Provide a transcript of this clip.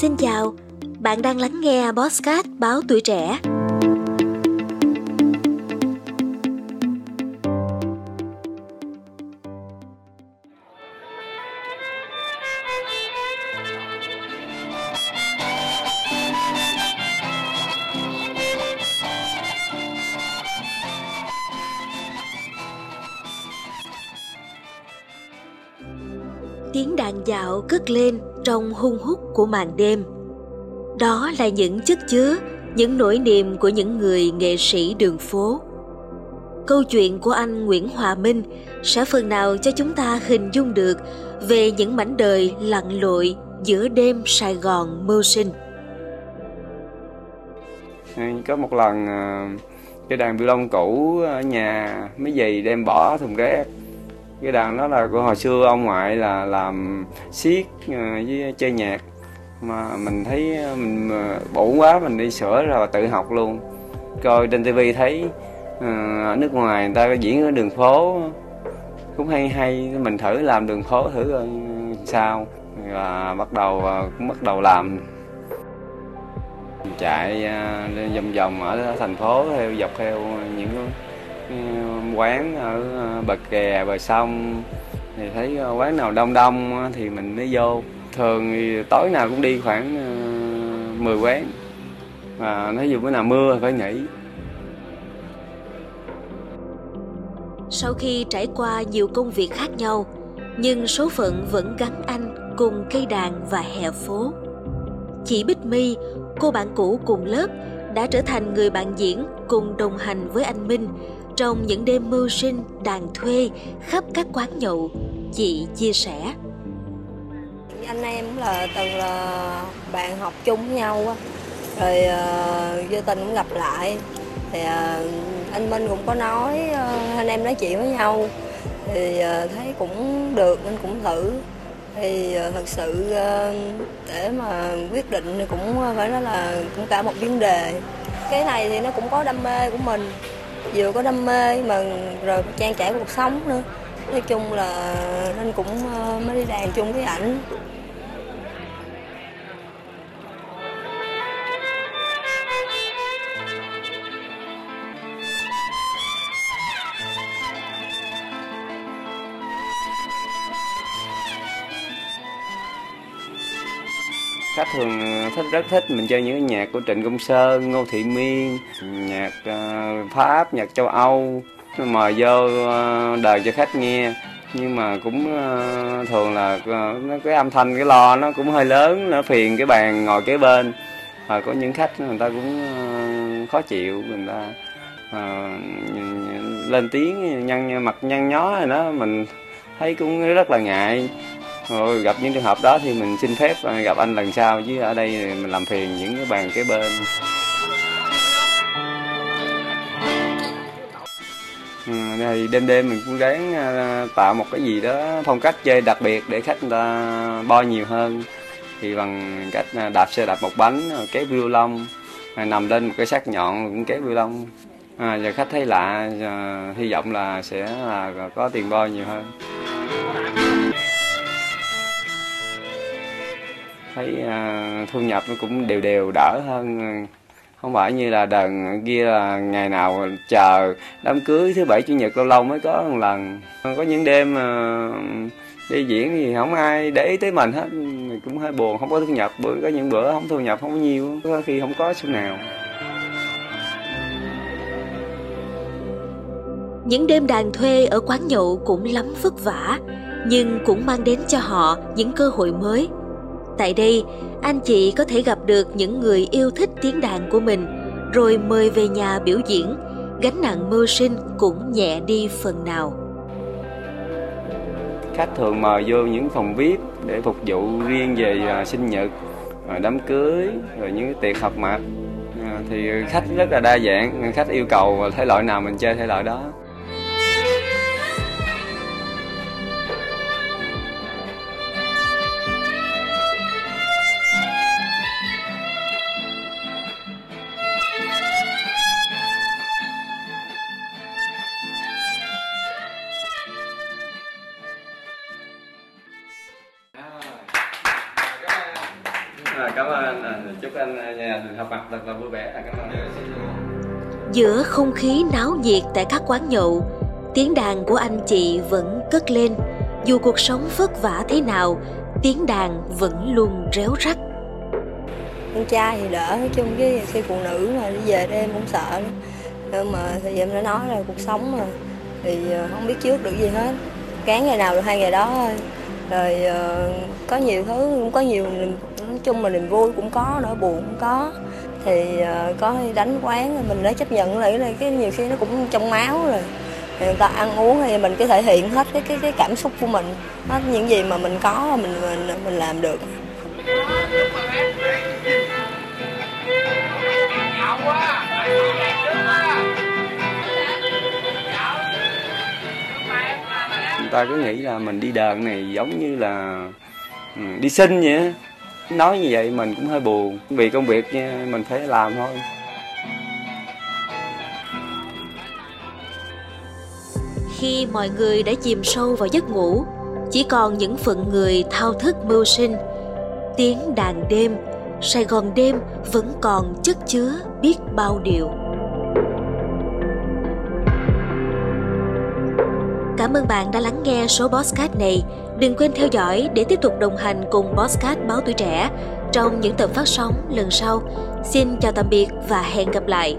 Xin chào, bạn đang lắng nghe Bosscat báo tuổi trẻ. Tiếng đàn dạo cất lên trong hung hút của màn đêm. Đó là những chất chứa, những nỗi niềm của những người nghệ sĩ đường phố. Câu chuyện của anh Nguyễn Hòa Minh sẽ phần nào cho chúng ta hình dung được về những mảnh đời lặn lội giữa đêm Sài Gòn mưu sinh. Ừ, có một lần ờ, cái đàn violon cũ ở nhà mấy giày đem bỏ thùng rác cái đàn đó là của hồi xưa ông ngoại là làm siết ờ, với chơi nhạc. Mà mình thấy ờ, mình ờ, bổ quá mình đi sửa rồi tự học luôn. Coi trên tivi thấy ở nước ngoài người ta có diễn ở đường phố, cũng hay hay. Mình thử làm đường phố thử sao. Và bắt đầu cũng bắt đầu làm. Chạy vòng vòng ở thành phố theo dọc theo những quán ở ờ, bờ kè, bờ sông. Thì thấy ờ, quán nào đông đông thì mình mới vô. Thường thì tối nào cũng đi khoảng ờ, 10 quán. Và nói dù bữa nào mưa phải nghỉ. Sau khi trải qua nhiều công việc khác nhau, nhưng số phận vẫn gắn anh cùng cây đàn và hè phố. Chị bích my, cô bạn cũ cùng lớp, đã trở thành người bạn diễn cùng đồng hành với anh minh trong những đêm mưu sinh đàn thuê khắp các quán nhậu, chị chia sẻ. Anh em là từng là bạn học chung với nhau á, rồi uh, vô tình cũng gặp lại. Thì uh, anh Minh cũng có nói, uh, anh em nói chuyện với nhau, thì uh, thấy cũng được nên cũng thử. Thì thật sự để mà quyết định thì cũng phải nói là cũng cả một vấn đề. Cái này thì nó cũng có đam mê của mình vừa có đam mê mà rồi trang trải cuộc sống nữa. Nói chung là nên cũng ờ, mới đi đàn chung với ảnh. Khách thường thích rất thích mình chơi những cái nhạc của Trịnh Công Sơn, Ngô Thị Miên, nhạc uh, Pháp, nhạc châu Âu. Mời vô uh, đời cho khách nghe. Nhưng mà cũng uh, thường là uh, cái âm thanh cái lo nó cũng hơi lớn nó phiền cái bàn ngồi kế bên. Và có những khách người ta cũng uh, khó chịu người ta uh, lên tiếng nhăn mặt nhăn nhó rồi đó. Mình thấy cũng rất là ngại rồi gặp những trường hợp đó thì mình xin phép à, gặp anh lần sau chứ ở đây mình làm phiền những cái bàn kế bên. Ừ, thì đêm đêm mình cũng ráng à, tạo một cái gì đó phong cách chơi đặc biệt để khách người ta bo nhiều hơn. Thì bằng cách à, đạp xe đạp một bánh kéo violon nằm lên một cái xác nhọn cũng kéo violon à, giờ khách thấy lạ hy vọng là sẽ là có tiền bo nhiều hơn. Thấy uh, thu nhập nó cũng đều đều đỡ hơn. Không phải như là đợt kia là ngày nào chờ đám cưới thứ bảy chủ nhật lâu lâu mới có một lần. Có những đêm uh, đi diễn thì không ai để ý tới mình hết. Mình cũng hơi buồn không có thu nhập. Bữa có những bữa không thu nhập không có nhiều. Có khi không có số nào. Những đêm đàn thuê ở quán nhậu cũng lắm vất vả nhưng cũng mang đến cho họ những cơ hội mới. Tại đây, anh chị có thể gặp được những người yêu thích tiếng đàn của mình, rồi mời về nhà biểu diễn, gánh nặng mưu sinh cũng nhẹ đi phần nào. Khách thường mời vô những phòng VIP để phục vụ riêng về à, sinh nhật, à, đám cưới, rồi những tiệc họp mặt. À, thì khách rất là đa dạng, khách yêu cầu thể loại nào mình chơi thể loại đó. À, cảm ơn. À, chúc anh à, nhà được học mặt thật là vui vẻ. À, cảm ơn. Giữa không khí náo nhiệt tại các quán nhậu, tiếng đàn của anh chị vẫn cất lên. Dù cuộc sống vất vả thế nào, tiếng đàn vẫn luôn réo rắt. con trai thì đỡ nói chung với khi phụ nữ mà đi về đây em cũng sợ lắm nhưng mà thì em đã nói là cuộc sống mà thì không biết trước được gì hết cán ngày nào được hai ngày đó thôi rồi có nhiều thứ cũng có nhiều niềm chung là niềm vui cũng có, nỗi buồn cũng có. Thì ờ, có đánh quán thì mình đã chấp nhận lại cái này cái nhiều khi nó cũng trong máu rồi. Thì người ta ăn uống thì mình cứ thể hiện hết cái cái cái cảm xúc của mình, hết những gì mà mình có mình mình mình làm được. Ta cứ nghĩ là mình đi đờn này giống như là ừ, đi sinh vậy nói như vậy mình cũng hơi buồn vì công việc nha, mình phải làm thôi Khi mọi người đã chìm sâu vào giấc ngủ, chỉ còn những phận người thao thức mưu sinh. Tiếng đàn đêm, Sài Gòn đêm vẫn còn chất chứa biết bao điều. Cảm ơn bạn đã lắng nghe số podcast này. Đừng quên theo dõi để tiếp tục đồng hành cùng Bosscat Báo Tuổi Trẻ trong những tập phát sóng lần sau. Xin chào tạm biệt và hẹn gặp lại.